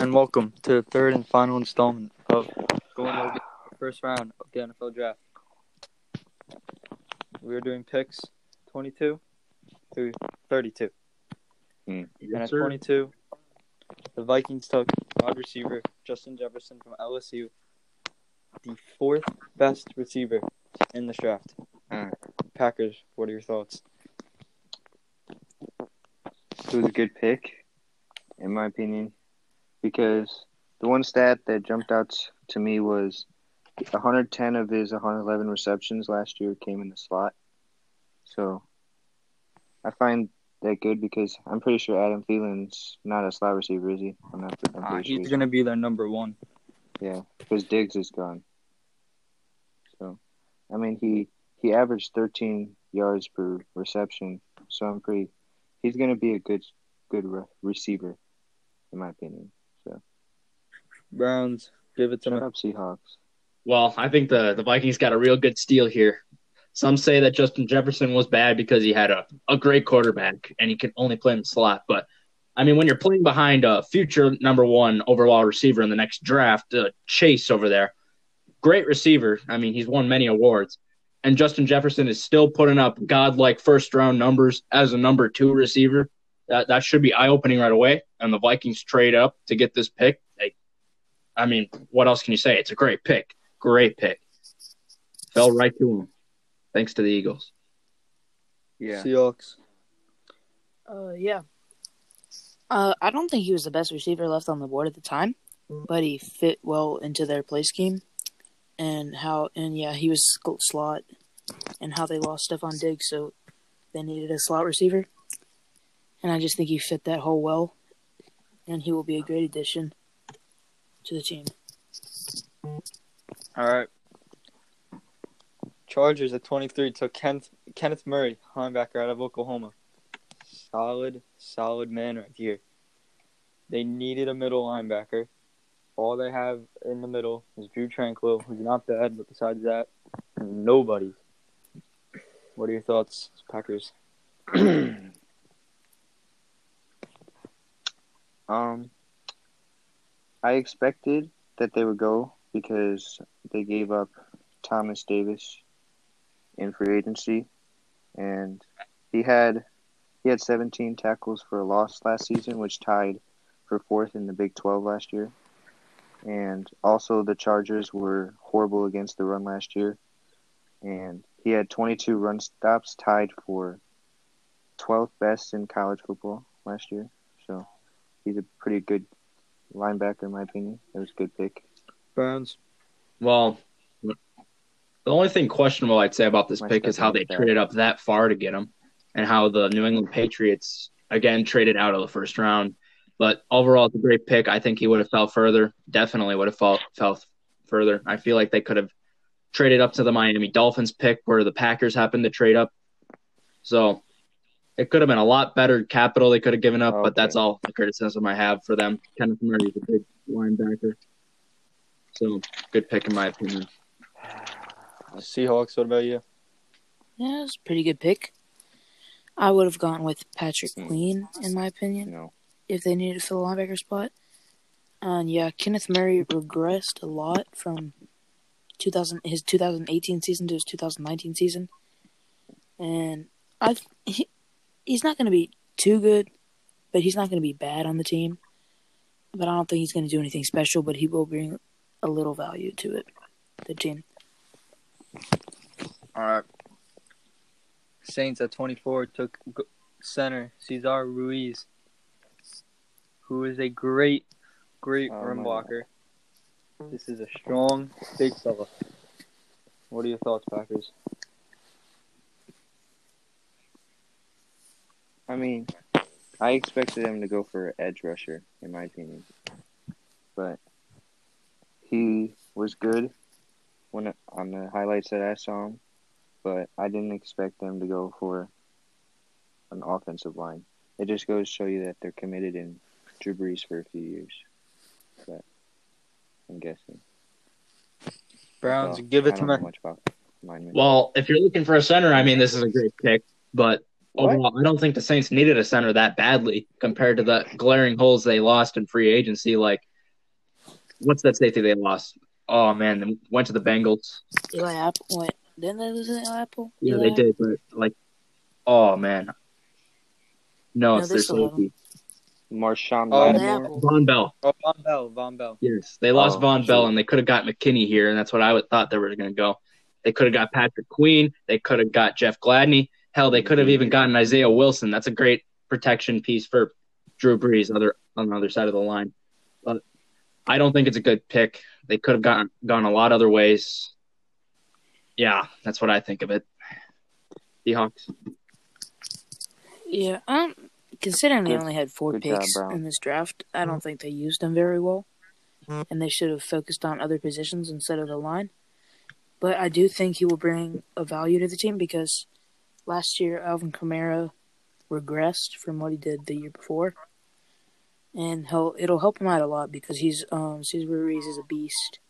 and welcome to the third and final installment of going over the first round of the NFL draft. We are doing picks 22 through 32. Hmm. and at 22, the Vikings took wide receiver Justin Jefferson from LSU, the fourth best receiver in this draft. Hmm. Packers, what are your thoughts? It was a good pick, in my opinion, because the one stat that jumped out to me was 110 of his 111 receptions last year came in the slot. So I find that good because I'm pretty sure Adam Thielen's not a slot receiver, is he? I'm not. I'm Uh, pretty sure he's going to be their number one. Yeah, because Diggs is gone. So, I mean, he he averaged 13 yards per reception. So I'm pretty. He's going to be a good good re- receiver, in my opinion. So Browns, give it to shut me. up, Seahawks. Well, I think the, the Vikings got a real good steal here. Some say that Justin Jefferson was bad because he had a, a great quarterback and he could only play in the slot. But, I mean, when you're playing behind a future number one overall receiver in the next draft, uh, Chase over there, great receiver. I mean, he's won many awards. And Justin Jefferson is still putting up godlike first round numbers as a number two receiver. That, that should be eye opening right away. And the Vikings trade up to get this pick. They, I mean, what else can you say? It's a great pick. Great pick. Fell right to him. Thanks to the Eagles. Yeah, Seahawks. Uh, yeah. Uh, I don't think he was the best receiver left on the board at the time, but he fit well into their play scheme, and how and yeah, he was sl- slot, and how they lost Stefon Diggs, so they needed a slot receiver, and I just think he fit that hole well, and he will be a great addition to the team. All right. Chargers at 23 took Kenneth, Kenneth Murray, linebacker out of Oklahoma. Solid, solid man right here. They needed a middle linebacker. All they have in the middle is Drue Tranquill, who's not bad, but besides that, nobody. What are your thoughts, Packers? um, I expected that they would go because they gave up Thomas Davis in free agency, and he had he had 17 tackles for a loss last season, which tied for fourth in the Big 12 last year. And also, the Chargers were horrible against the run last year, and he had 22 run stops, tied for 12th best in college football last year. So he's a pretty good linebacker, in my opinion. It was a good pick. Browns. Well, the only thing questionable I'd say about this My pick is how they Stephon traded up that far to get him, and how the New England Patriots again traded out of the first round. But overall, it's a great pick. I think he would have fell further. Definitely would have fell, fell further. I feel like they could have traded up to the Miami Dolphins pick where the Packers happened to trade up. So it could have been a lot better capital they could have given up, but that's all the criticism I have for them. Kenneth Murray is a big linebacker. So good pick in my opinion. Seahawks, what about you? Yeah, it was a pretty good pick. I would have gone with Patrick. Queen, in my opinion. You know, if they needed to fill a linebacker spot. And yeah, Kenneth Murray regressed a lot from 2000 his 2018 season to his 2019 season, and I he, he's not going to be too good, but he's not going to be bad on the team. But I don't think he's going to do anything special. But he will bring a little value to it, the team. All right. Saints at 24 took center Cesar Ruiz, who is a great, great Oh, rim blocker. This is a strong, big fella. What are your thoughts, Packers? I mean, I expected him to go for an edge rusher, in my opinion, but he was good when on the highlights that I saw him, but I didn't expect them to go for an offensive line. It just goes to show you that they're committed in Drew Brees for a few years. But I'm guessing. Browns, So, give it to don't me. much about linemen. Well, if you're looking for a center, I mean, this is a great pick. But What? Oh, overall, I don't think the Saints needed a center that badly compared to the glaring holes they lost in free agency, like what's that safety they lost? Oh man, they went to the Bengals. Eli Apple went. Didn't they lose Eli Apple? Yeah, Eli they did, but like, oh man, no, No, it's their safety. Marshawn Oh, Apple. Vonn Bell. Oh, Vonn Bell, Vonn Bell. Yes, they lost Oh, Vonn Bell, and they could have got McKinney here, and that's what I would thought they were going to go. They could have got Patrick Queen. They could have got Jeff Gladney. Hell, they could have even mm-hmm. gotten Isaiah Wilson. That's a great protection piece for Drew Brees other on the other side of the line. But I don't think it's a good pick. They could have gone gone a lot other ways. Yeah, that's what I think of it. Seahawks. Yeah, um, considering they only had four good picks Brown. in this draft, I don't mm-hmm. think they used them very well, mm-hmm. and they should have focused on other positions instead of the line. But I do think he will bring a value to the team because last year Alvin Kamara regressed from what he did the year before, and he'll it'll help him out a lot because he's um Cesar Ruiz is a beast,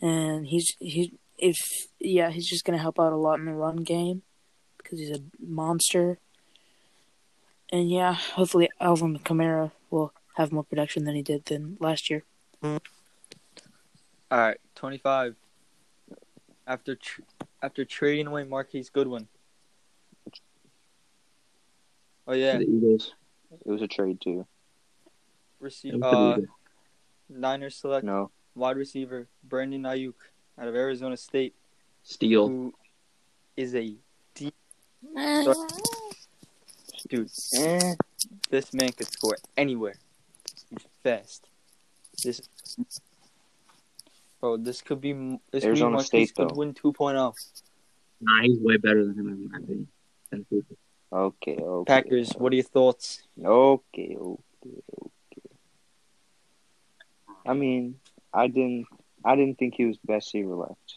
and he's he if yeah he's just gonna help out a lot in the run game because he's a monster. And yeah, hopefully Alvin Kamara will have more production than he did than last year. All right, twenty-five. After tr- after trading away Marquise Goodwin. Oh yeah, The Eagles. It was a trade too. It receive uh Niners select No, wide receiver Brandon Aiyuk out of Arizona State, Steal. who is a Eh, dude. eh, This man could score anywhere. He's fast. This, bro, this could be this could be Arizona Marquise State, though. Goodwin 2.0. Nah, he's way better than him in my opinion. Than Cooper. okay, okay. Packers, what are your thoughts? Okay, okay, okay. I mean, I didn't, I didn't think he was the best receiver left.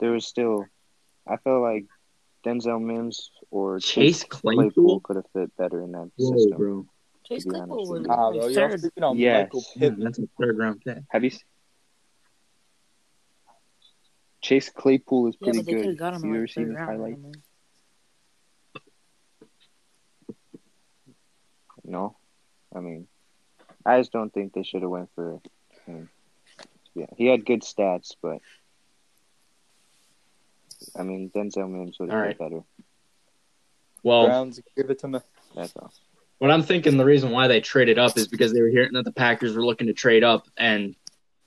There was still, I felt like Denzel Mims or Chase Claypool Claypool. could have fit better in that Whoa, system. bro. Chase Claypool honest was with Nah, bro, you're third. freaking on Yes. Michael Pittman. that's a third round pick. Have you? s- Chase Claypool is Yeah, pretty but they good. got him Have you ever like seen third his round. I highlights? No, I mean, I just don't think they should have went for him. Yeah, he had good stats, but I mean, Denzel Mims would have All been right. better. Well, Browns, give it to me. That's all. what I'm thinking the reason why they traded up is because they were hearing that the Packers were looking to trade up and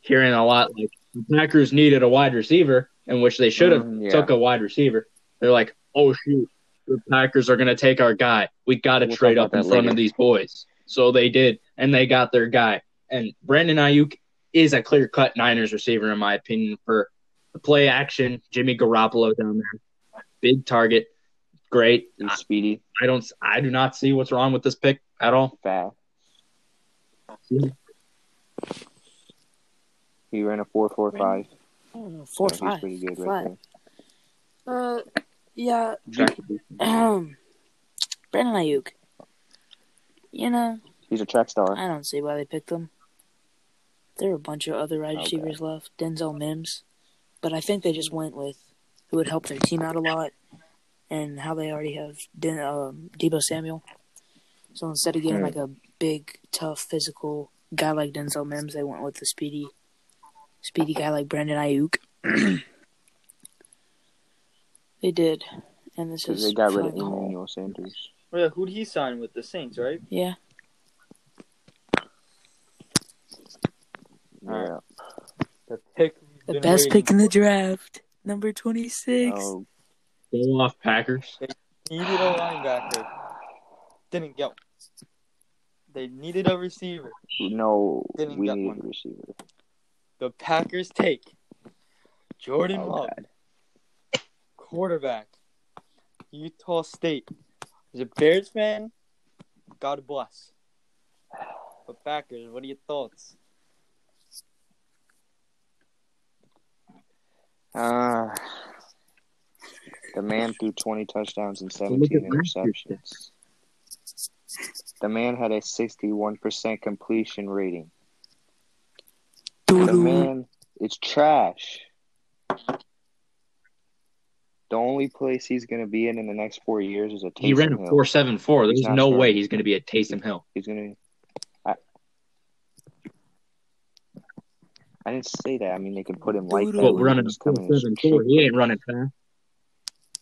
hearing a lot like the Packers needed a wide receiver, in which they should have Mm, yeah. took a wide receiver. They're like, oh shoot, the Packers are going to take our guy. We got to We'll trade up in front later. of these boys. So they did, and they got their guy. And Brandon Aiyuk is a clear cut Niners receiver, in my opinion, for the play action. Jimmy Garoppolo down there, big target, great. and speedy, I don't, I do not see what's wrong with this pick at all. fast. He ran a four four five. Know, four so five. Pretty good Five. right there. Uh, yeah. Um, Brandon Aiyuk. You know, He's a track star. I don't see why they picked him. There are a bunch of other wide Okay. receivers left. Denzel Mims, but I think they just went with who would help their team out a lot, and how they already have Den- um, Deebo Samuel. So instead of getting Hmm. like a big, tough, physical guy like Denzel Mims, they went with the speedy, speedy guy like Brandon Aiyuk. they did, and this Because is they got rid of probably the Emmanuel Sanders. Oh, yeah, who'd he sign with? The Saints, right? Yeah, Yeah. The pick. the best waiting pick in the draft, number twenty six. Oh, Go off Packers. Needed a linebacker. Didn't get one. They needed a receiver. no, Didn't we get need one. a receiver. The Packers take Jordan Oh, Love, God. Quarterback, Utah State. As a Bears fan, God bless. But Packers, what are your thoughts? Uh, the man threw 20 touchdowns and 17 at last year's interceptions. The man had a 61% completion rating. The man is trash. The only place he's going to be in in the next four years is a Taysom He ran a four seven four. There's no starting. way he's going to be at Taysom Hill. He's going to. I didn't say that. I mean, they could put him like that. But But when running a was four coming in seven shape. four, he ain't running fast.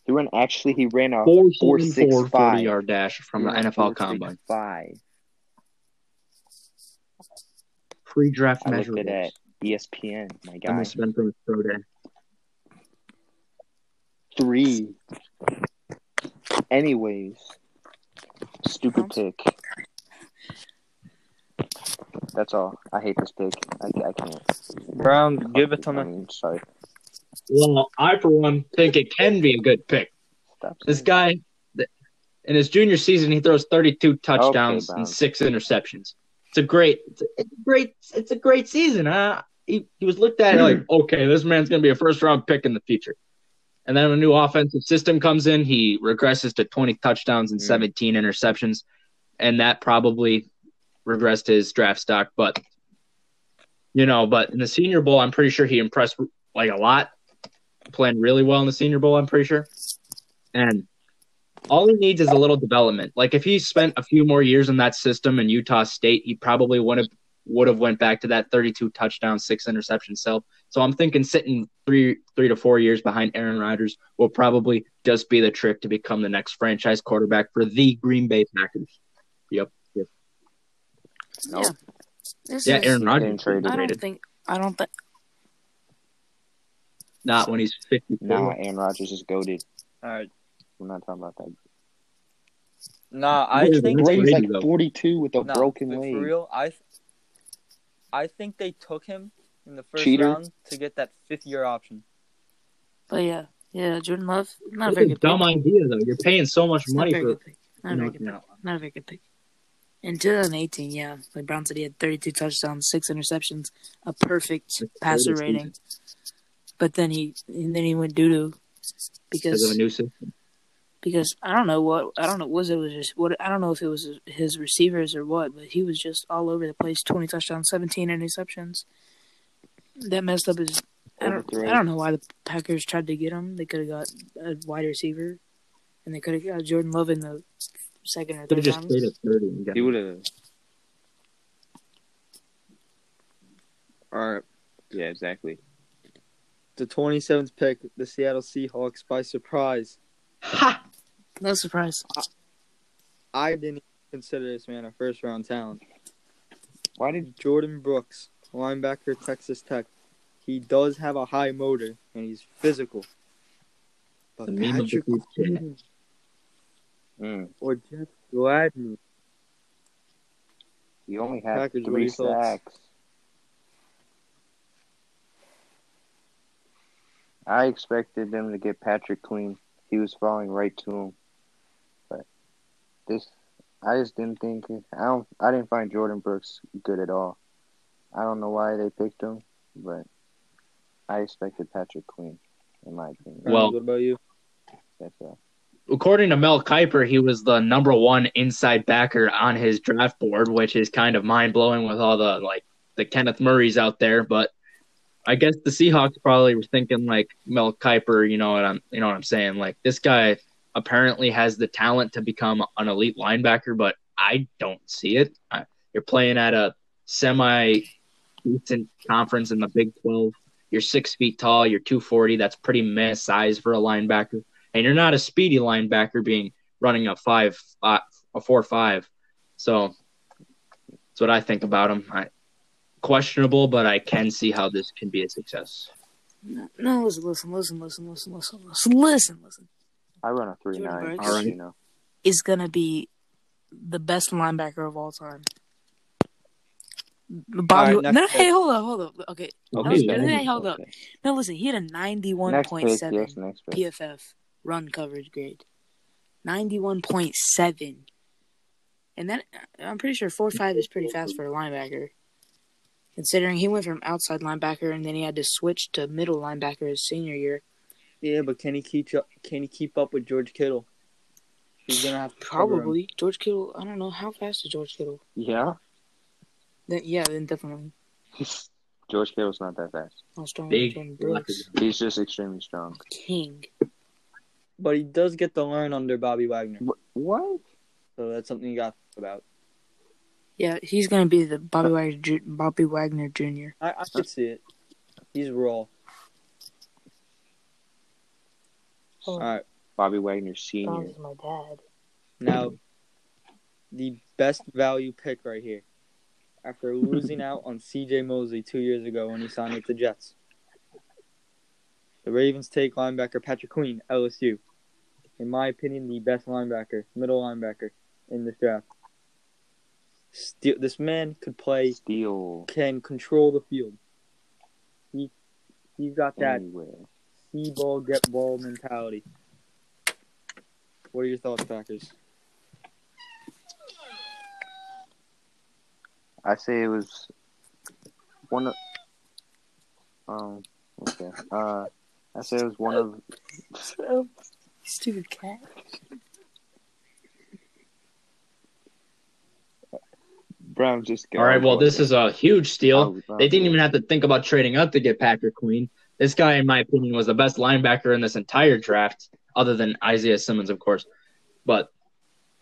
He ran actually. He ran a Four four seven six four forty five yard dash from the He ran a NFL 4.65. Combine. Five. Pre-draft I at ESPN. My That guy. must have been from his pro day. Three. Anyways, stupid pick. That's all. I hate this pick. I, I can't. Brown, give it to I me. mean, sorry. Well, I for one think it can be a good pick. Stop. This guy, in his junior season, he throws 32 touchdowns Brown. and six interceptions. It's a great, it's a, it's a great, it's a great season. Huh? He, he was looked at like, hmm. okay, this man's going to be a first round pick in the future. And then a new offensive system comes in, he regresses to 20 touchdowns and Mm. 17 interceptions, and that probably regressed his draft stock. But you know, but in the Senior Bowl, I'm pretty sure he impressed like a lot, playing really well in the Senior Bowl. I'm pretty sure, and all he needs is a little development. Like if he spent a few more years in that system in Utah State, he probably would have would have went back to that 32 touchdown, six interception self. So I'm thinking sitting three three to four years behind Aaron Rodgers will probably just be the trick to become the next franchise quarterback for the Green Bay Packers. Yep. yep. Nope. Yeah. This Yeah, Aaron Rodgers. getting. I don't Rated. think. I don't think. Not when he's 54. Nah, Aaron Rodgers is goaded. All right. We're not talking about that. Nah, I Yeah, think That's Brady's like 42 with a nah, broken leg. For real, I, th- I think they took him in the first Cheater. round to get that fifth year option. But yeah, yeah, Jordan Love, not a very a good dumb pick. idea, though. You're paying so much It's not a money very for. good pick. Not a very good no. pick. Not a very good pick. In 2018, yeah, like Brown said, he had 32 touchdowns, six interceptions, a perfect passer Greatest rating. But then he, and then he went doo doo Because of a because new system. Because I don't know what I don't know was it was just what I don't know if it was his receivers or what, but he was just all over the place. 20 touchdowns, 17 interceptions. That messed up his. I don't. I don't know why the Packers tried to get him. They could have got a wide receiver, and they could have got Jordan Love in the second or Could have third just round. stayed at 30 and got He would have. All right. Yeah, exactly. The 27th pick, the Seattle Seahawks by surprise. Ha! No surprise. I didn't even consider this man a first round talent. Why did Jordyn Brooks, linebacker, Texas Tech. He does have a high motor and he's physical. But The meme of the Patrick mm, or Jeff Gladney. he only had Packers, three your thoughts? sacks? I expected them to get Patrick Queen. He was falling right to him, but this I just didn't think. I don't. I didn't find Jordyn Brooks good at all. I don't know why they picked him, but I expected Patrick Queen, in my opinion. Well- what about you? That's all. According to Mel Kiper, he was the number one inside backer on his draft board, which is kind of mind blowing with all the like the Kenneth Murrays out there. But I guess the Seahawks probably were thinking like Mel Kiper, you know what I'm you know what I'm saying? Like this guy apparently has the talent to become an elite linebacker, but I don't see it. I, you're playing at a semi decent conference in the Big 12. You're six feet tall. You're 240. That's pretty meh size for a linebacker and you're not a speedy linebacker being running a five, five a four five. So that's what I think about him. I, questionable, but I can see how this can be a success. No, no, listen, listen, listen, listen, listen, listen, listen, listen, listen. I run a three Jordan nine. Brooks. All right. You know. Is gonna be the best linebacker of all time. Bobby, All right, next no, pick. hey, hold up, hold up. Okay, Okay, no, yeah. hey, hold up. No, listen, he had a ninety-one Next pick, seven yes, next pick. PFF run coverage grade. Ninety-one point seven, and that I'm pretty sure four five is pretty fast for a linebacker. Considering he went from outside linebacker and then he had to switch to middle linebacker his senior year. Yeah, but can he keep up? Can he keep up with George Kittle? He's gonna have to cover him. Probably George Kittle. I don't know how fast is George Kittle. Yeah. Then yeah, then definitely. George Kittle's not that fast. How strong Big is Jordyn Brooks? He's just extremely strong. King. But he does get to learn under Bobby Wagner, What? so that's something you got to think about. Yeah, he's gonna be the Bobby Wagner, Bobby Wagner Jr. I, I could see it. He's raw. Oh. All right. Bobby Wagner Senior. Sounds my dad. Now, the best value pick right here. After losing out on C.J. Mosley two years ago when he signed with the Jets, the Ravens take linebacker Patrick Queen, LSU. In my opinion, the best linebacker, middle linebacker in this draft. Still, this man could play, Steel can control the field. He, he's got that anywhere. See ball, get ball mentality. What are your thoughts, Packers? I say it was one of. Um. Okay. Uh. I say it was one of. So, stupid cat. Brown just. Got All right, well, this is a huge steal. Oh, They didn't even have to think about trading up to get Packer Queen. This guy, in my opinion, was the best linebacker in this entire draft, other than Isaiah Simmons, of course. But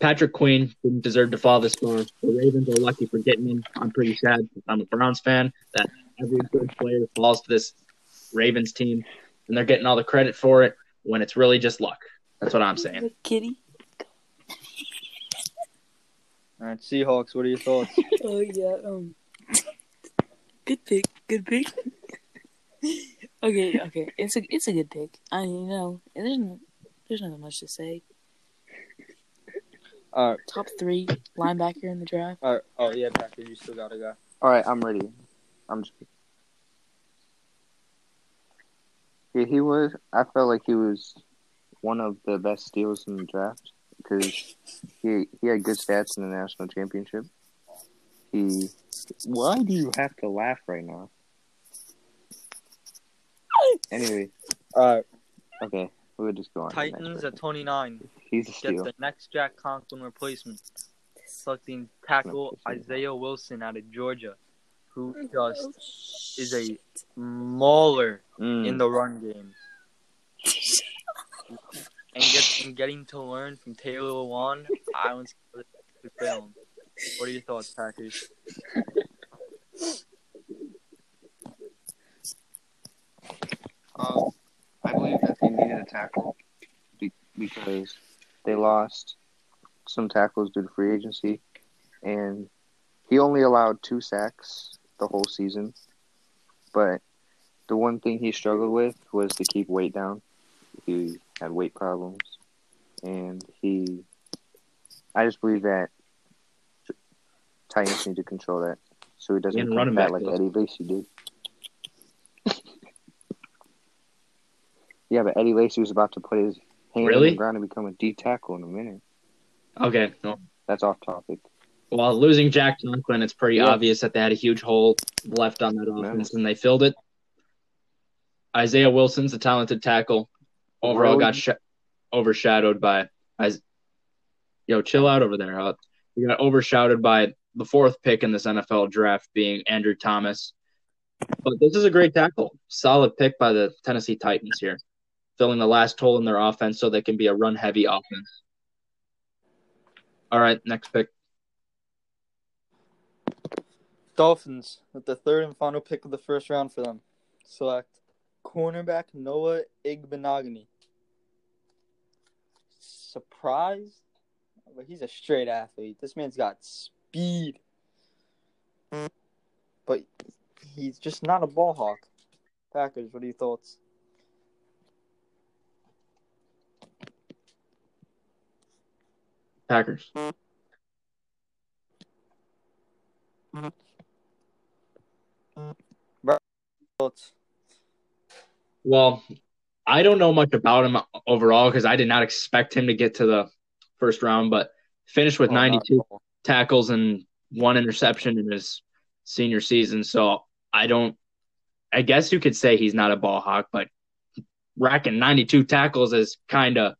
Patrick Queen didn't deserve to fall this far. The Ravens are lucky for getting him. I'm pretty sad. I'm a Browns fan that every good player falls to this Ravens team, and they're getting all the credit for it when it's really just luck. That's what I'm saying. Kitty. All right, Seahawks. What are your thoughts? Oh yeah. Um. Good pick. Good pick. Okay. Okay. It's a it's a good pick. I you know there's no there's nothing much to say. All right, Top three linebacker in the draft. all right. Oh yeah, Packers. You still got a guy. All right, I'm ready. I'm just. Yeah, he was. I felt like he was one of the best steals in the draft because he he had good stats in the national championship. He. Why do you have to laugh right now? Anyway, All right, okay, we'll just go on. to the next Titans at 29 He's a steal. get the next Jack Conklin replacement, selecting tackle Isaiah Wilson out of Georgia, who just is a mauler Mm. in the run game. And, get, and getting to learn from Taylor Lewan, I was to film. What are your thoughts, Packers? Um, I believe that they needed a tackle be- because they lost some tackles due to free agency, and he only allowed two sacks the whole season. But the one thing he struggled with was to keep weight down. He had weight problems, and he. I just believe that Titans need to control that so he doesn't run back like. Eddie Lacy did. Yeah, but Eddie Lacy was about to put his hand on the ground and become a D tackle in a minute. Okay, no. That's off topic. Well, losing Jack Conklin, it's pretty Yeah. obvious that they had a huge hole left on that offense, and they filled it. Isaiah Wilson's a talented tackle. Overall, got sh- overshadowed by. Is- Yo, chill out over there. Uh, he got overshadowed by the fourth pick in this NFL draft, being Andrew Thomas. But this is a great tackle. Solid pick by the Tennessee Titans here, filling the last hole in their offense so they can be a run-heavy offense. All right, next pick. Dolphins with the third and final pick of the first round for them. Select cornerback Noah Igbinoghene. Surprise? But he's a straight athlete. This man's got speed. But he's just not a ball hawk. Packers, what are your thoughts? Packers. Well, I don't know much about him overall because I did not expect him to get to the first round, but finished with Oh, 92 at tackles and one interception in his senior season. So I don't, I guess you could say he's not a ball hawk, but racking 92 tackles is kind of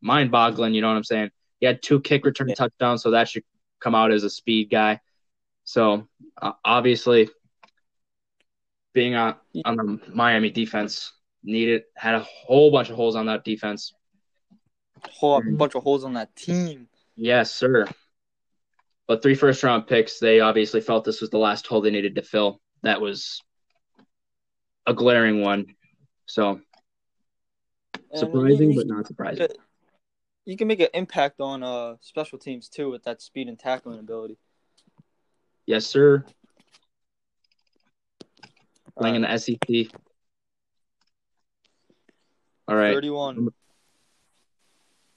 mind boggling. You know what I'm saying? He had two kick return Yeah. touchdowns, so that should come out as a speed guy. So uh, obviously, being on, on the Miami defense needed had a whole bunch of holes on that defense. Whole bunch of holes on that team. Yes, sir. But three first round picks, they obviously felt this was the last hole they needed to fill. That was a glaring one. So surprising, but not surprising. You can make an impact on uh special teams too with that speed and tackling ability. Yes, sir. Playing in the SEC. All right, Thirty-one.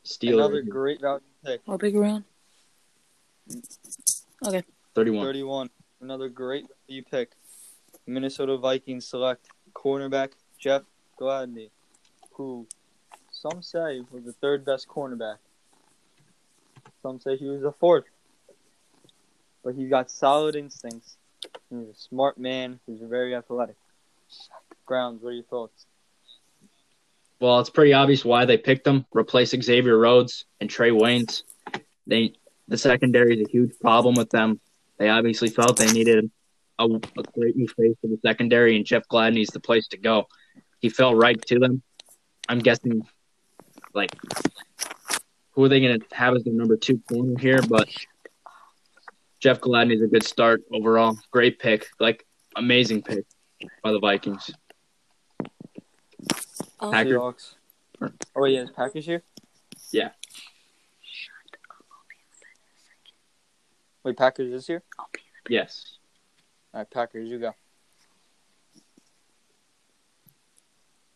Steelers. Another great value pick. What big round? 31. 31. Another great value pick. Minnesota Vikings select cornerback Jeff Gladney, who some say he was the third best cornerback. Some say he was the fourth. But he's got solid instincts. He's a smart man. He's very athletic. Grounds, what are your thoughts? Well, it's pretty obvious why they picked him. Replace Xavier Rhodes and Trae Waynes. They the secondary is a huge problem with them. They obviously felt they needed a, a great new face for the secondary, and Jeff Gladney's the place to go. He fell right to them. I'm guessing, like, who are they going to have as their number two corner here? But Jeff Gladney's a good start overall. Great pick, like amazing pick by the Vikings. Um, Packers. Seahawks. Oh, yeah, is Packers here? Yeah. Wait, Packers is here? Yes. All right, Packers, you go.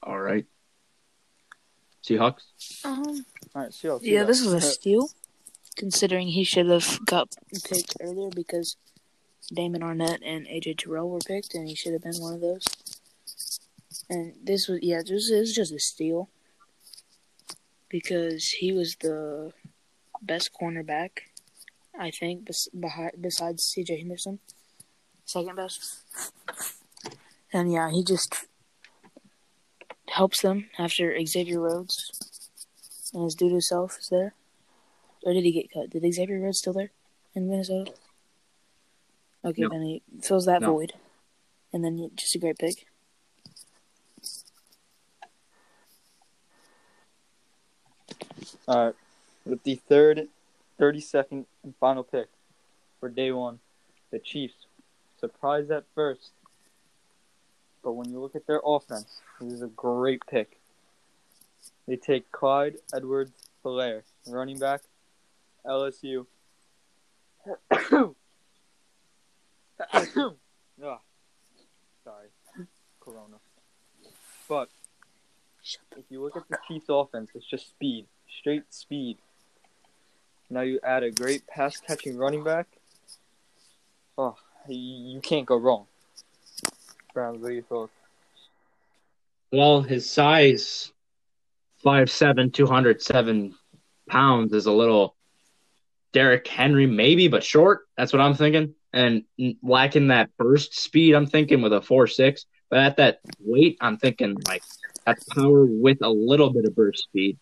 All right. Seahawks. um, All right, Seahawks. yeah, go. this is a steal, considering he should have got picked earlier because Damon Arnette and AJ Terrell were picked, and he should have been one of those. And this was yeah, this is just a steal because he was the best cornerback, I think, bes- besides C.J. Henderson, second best. And yeah, he just helps them after Xavier Rhodes and his doo-doo self is there. Or did he get cut? Did Xavier Rhodes still there in Minnesota? Okay, No. then he fills that No. void. And then just a great pick. All right, with the third, 32nd, and final pick for day one, the Chiefs. Surprised at first, but when you look at their offense, this is a great pick. They take Clyde Edwards Helaire, running back, LSU. Ah, sorry, Corona. But if you look at the Chiefs' offense, it's just speed, straight speed. Now you add a great pass catching running back. Oh, you can't go wrong. Browns, what are your thoughts? Well, his size, 5'7", 207 pounds, is a little Derrick Henry, maybe, but short. That's what I'm thinking. And lacking that burst speed, I'm thinking with a 4'6". But at that weight, I'm thinking like that's power with a little bit of burst speed.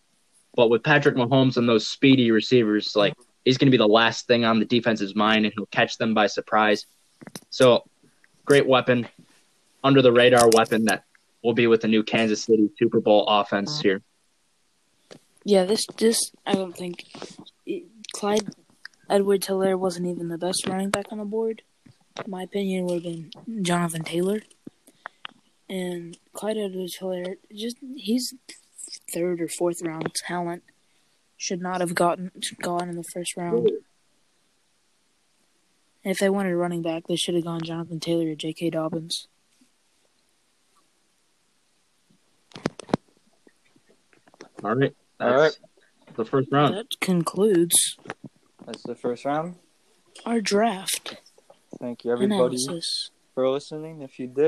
But with Patrick Mahomes and those speedy receivers, like he's going to be the last thing on the defense's mind, and he'll catch them by surprise. So, great weapon, under the radar weapon that will be with the new Kansas City Super Bowl offense here. Yeah, this this I don't think it, Clyde Edwards Helaire wasn't even the best running back on the board. My opinion, would have been Jonathan Taylor. And Clyde Edwards Helaire, just he's third or fourth round talent. Should not have gotten gone in the first round. And if they wanted a running back, they should have gone Jonathan Taylor or J.K. Dobbins. All right. All right. The first round. That concludes That's the first round. our draft Thank you, everybody, analysis. for listening. If you did.